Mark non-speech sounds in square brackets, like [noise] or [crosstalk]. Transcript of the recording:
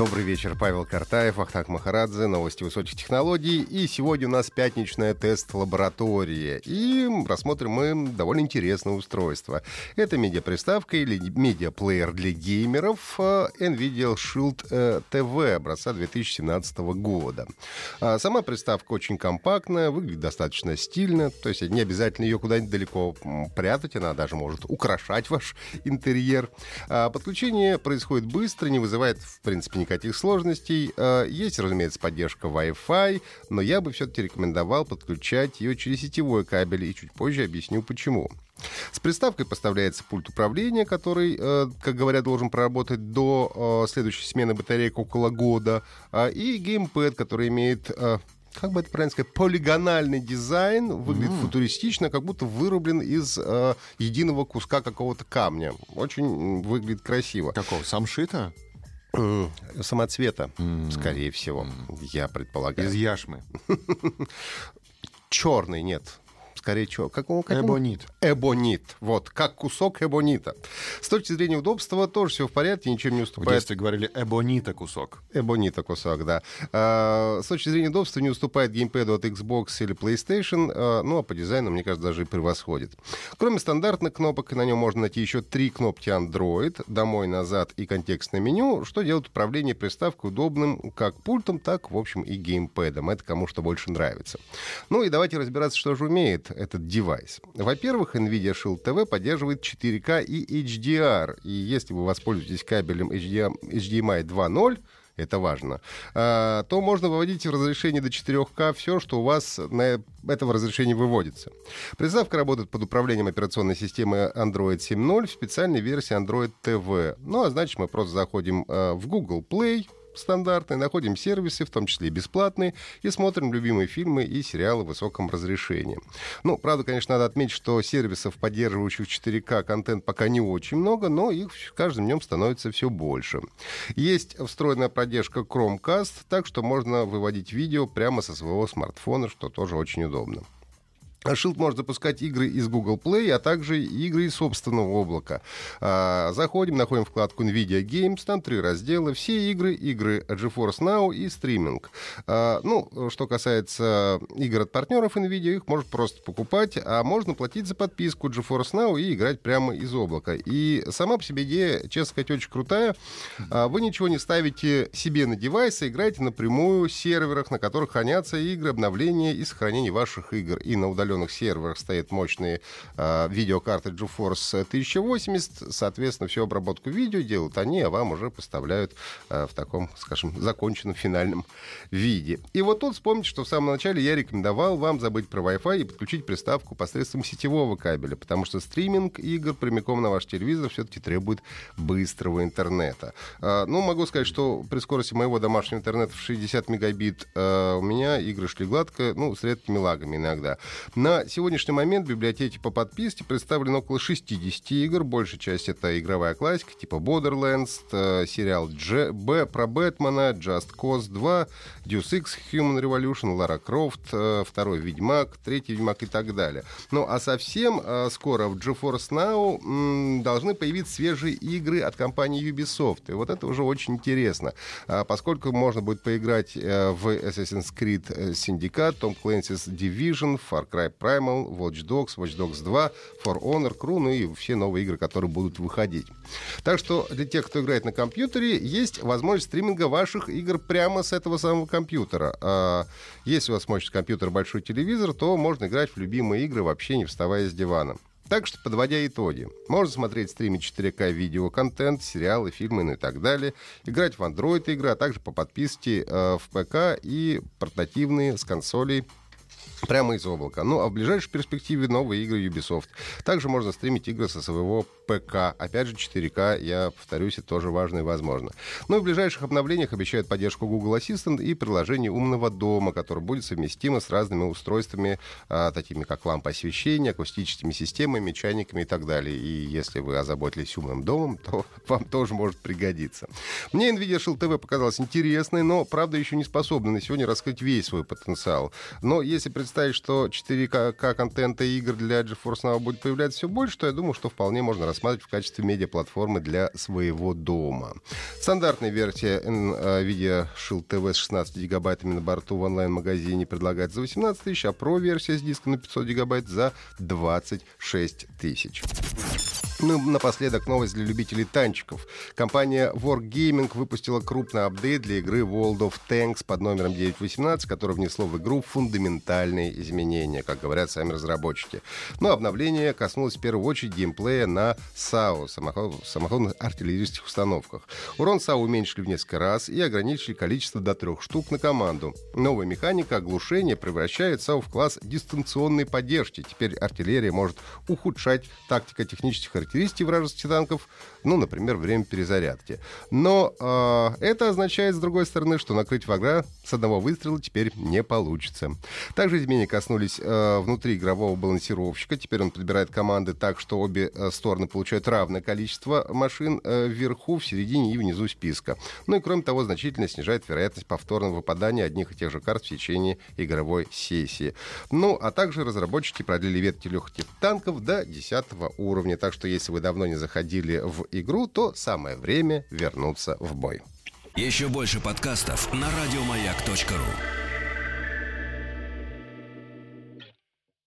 Добрый вечер, Павел Картаев, Ахтак Махарадзе, новости высоких технологий. И сегодня у нас пятничная тест-лаборатория. И рассмотрим мы довольно интересное устройство. Это медиаприставка или медиаплеер для геймеров э, NVIDIA Shield э, TV образца 2017 года. А сама приставка очень компактная, выглядит достаточно стильно, то есть не обязательно ее куда-нибудь далеко прятать, она даже может украшать ваш [laughs] интерьер. А подключение происходит быстро, не вызывает, в принципе, никаких сложностей. Э, есть, разумеется, поддержка Wi-Fi, но я бы все-таки рекомендовал подключать ее через сетевой кабель, и чуть позже объясню почему. С приставкой поставляется пульт управления, который, э, как говорят, должен проработать до э, следующей смены батареек около года, а, и геймпад, который имеет как бы это правильно сказать, полигональный дизайн, выглядит mm. футуристично, как будто вырублен из э, единого куска какого-то камня. Очень выглядит красиво. Какого? Самшита? Самоцвета, mm. скорее всего, я предполагаю. Из яшмы. [laughs] Черный, нет скорее чего? Какого, какого? Эбонит. Эбонит. Вот, как кусок эбонита. С точки зрения удобства тоже все в порядке, ничем не уступает. В детстве говорили эбонита кусок. Эбонита кусок, да. А, с точки зрения удобства не уступает геймпэду от Xbox или PlayStation, а, ну а по дизайну, мне кажется, даже и превосходит. Кроме стандартных кнопок, на нем можно найти еще три кнопки Android, домой, назад и контекстное меню, что делает управление приставкой удобным как пультом, так, в общем, и геймпэдом. Это кому что больше нравится. Ну и давайте разбираться, что же умеет этот девайс? Во-первых, NVIDIA Shield TV поддерживает 4К и HDR. И если вы воспользуетесь кабелем HDMI 2.0, это важно, а, то можно выводить в разрешение до 4К все, что у вас на этого разрешения выводится. Приставка работает под управлением операционной системы Android 7.0 в специальной версии Android TV. Ну, а значит, мы просто заходим а, в Google Play, стандартные, находим сервисы, в том числе и бесплатные, и смотрим любимые фильмы и сериалы в высоком разрешении. Ну, правда, конечно, надо отметить, что сервисов, поддерживающих 4К контент, пока не очень много, но их каждым днем становится все больше. Есть встроенная поддержка Chromecast, так что можно выводить видео прямо со своего смартфона, что тоже очень удобно. Shield может запускать игры из Google Play, а также игры из собственного облака. А, заходим, находим вкладку NVIDIA Games, там три раздела. Все игры, игры GeForce Now и стриминг. А, ну, что касается игр от партнеров NVIDIA, их можно просто покупать, а можно платить за подписку GeForce Now и играть прямо из облака. И сама по себе идея, честно сказать, очень крутая. А, вы ничего не ставите себе на девайс, а играете напрямую в серверах, на которых хранятся игры, обновления и сохранение ваших игр. И на удаленном удаленных серверах стоят мощные э, видеокарты GeForce 1080. Соответственно, всю обработку видео делают они, а вам уже поставляют э, в таком, скажем, законченном финальном виде. И вот тут вспомните, что в самом начале я рекомендовал вам забыть про Wi-Fi и подключить приставку посредством сетевого кабеля, потому что стриминг игр прямиком на ваш телевизор все-таки требует быстрого интернета. Э, ну, могу сказать, что при скорости моего домашнего интернета в 60 мегабит э, у меня игры шли гладко, ну, с редкими лагами иногда. На сегодняшний момент в библиотеке по подписке представлено около 60 игр. Большая часть это игровая классика, типа Borderlands, э, сериал B про Бэтмена, Just Cause 2, Deus Ex Human Revolution, Lara Croft, э, второй Ведьмак, третий Ведьмак и так далее. Ну а совсем э, скоро в GeForce Now должны появиться свежие игры от компании Ubisoft. И вот это уже очень интересно, а, поскольку можно будет поиграть в Assassin's Creed Syndicate, Tom Clancy's Division, Far Cry Primal, Watch Dogs, Watch Dogs 2, For Honor, Crew, ну и все новые игры, которые будут выходить. Так что для тех, кто играет на компьютере, есть возможность стриминга ваших игр прямо с этого самого компьютера. А если у вас мощный компьютер, большой телевизор, то можно играть в любимые игры вообще не вставая с дивана. Так что, подводя итоги, можно смотреть стримы 4К видеоконтент, сериалы, фильмы ну и так далее, играть в Android игры, а также по подписке э, в ПК и портативные с консолей Прямо из облака. Ну, а в ближайшей перспективе новые игры Ubisoft. Также можно стримить игры со своего ПК. Опять же, 4К, я повторюсь, это тоже важно и возможно. Ну и в ближайших обновлениях обещают поддержку Google Assistant и приложение умного дома, которое будет совместимо с разными устройствами, а, такими как лампа освещения, акустическими системами, чайниками и так далее. И если вы озаботились умным домом, то [laughs] вам тоже может пригодиться. Мне NVIDIA Shield TV показалось интересной, но, правда, еще не способна на сегодня раскрыть весь свой потенциал. Но если представить представить, что 4К контента игр для GeForce Now будет появляться все больше, то я думаю, что вполне можно рассматривать в качестве медиаплатформы для своего дома. Стандартная версия NVIDIA Shield TV с 16 гигабайтами на борту в онлайн-магазине предлагается за 18 тысяч, а Pro-версия с диском на 500 гигабайт за 26 тысяч. Ну, напоследок новость для любителей танчиков. Компания Wargaming выпустила крупный апдейт для игры World of Tanks под номером 918, который внесло в игру фундаментальные изменения, как говорят сами разработчики. Но обновление коснулось в первую очередь геймплея на САУ, самоходных артиллерийских установках. Урон САУ уменьшили в несколько раз и ограничили количество до трех штук на команду. Новая механика оглушения превращает САУ в класс дистанционной поддержки. Теперь артиллерия может ухудшать тактико-технических характеристик характеристики вражеских танков, ну, например, время перезарядки. Но э, это означает, с другой стороны, что накрыть врага с одного выстрела теперь не получится. Также изменения коснулись э, внутри игрового балансировщика. Теперь он подбирает команды так, что обе э, стороны получают равное количество машин э, вверху, в середине и внизу списка. Ну и кроме того, значительно снижает вероятность повторного выпадания одних и тех же карт в течение игровой сессии. Ну, а также разработчики продлили ветки легких танков до 10 уровня. Так что если вы давно не заходили в игру, то самое время вернуться в бой. Еще больше подкастов на радиомаяк.ру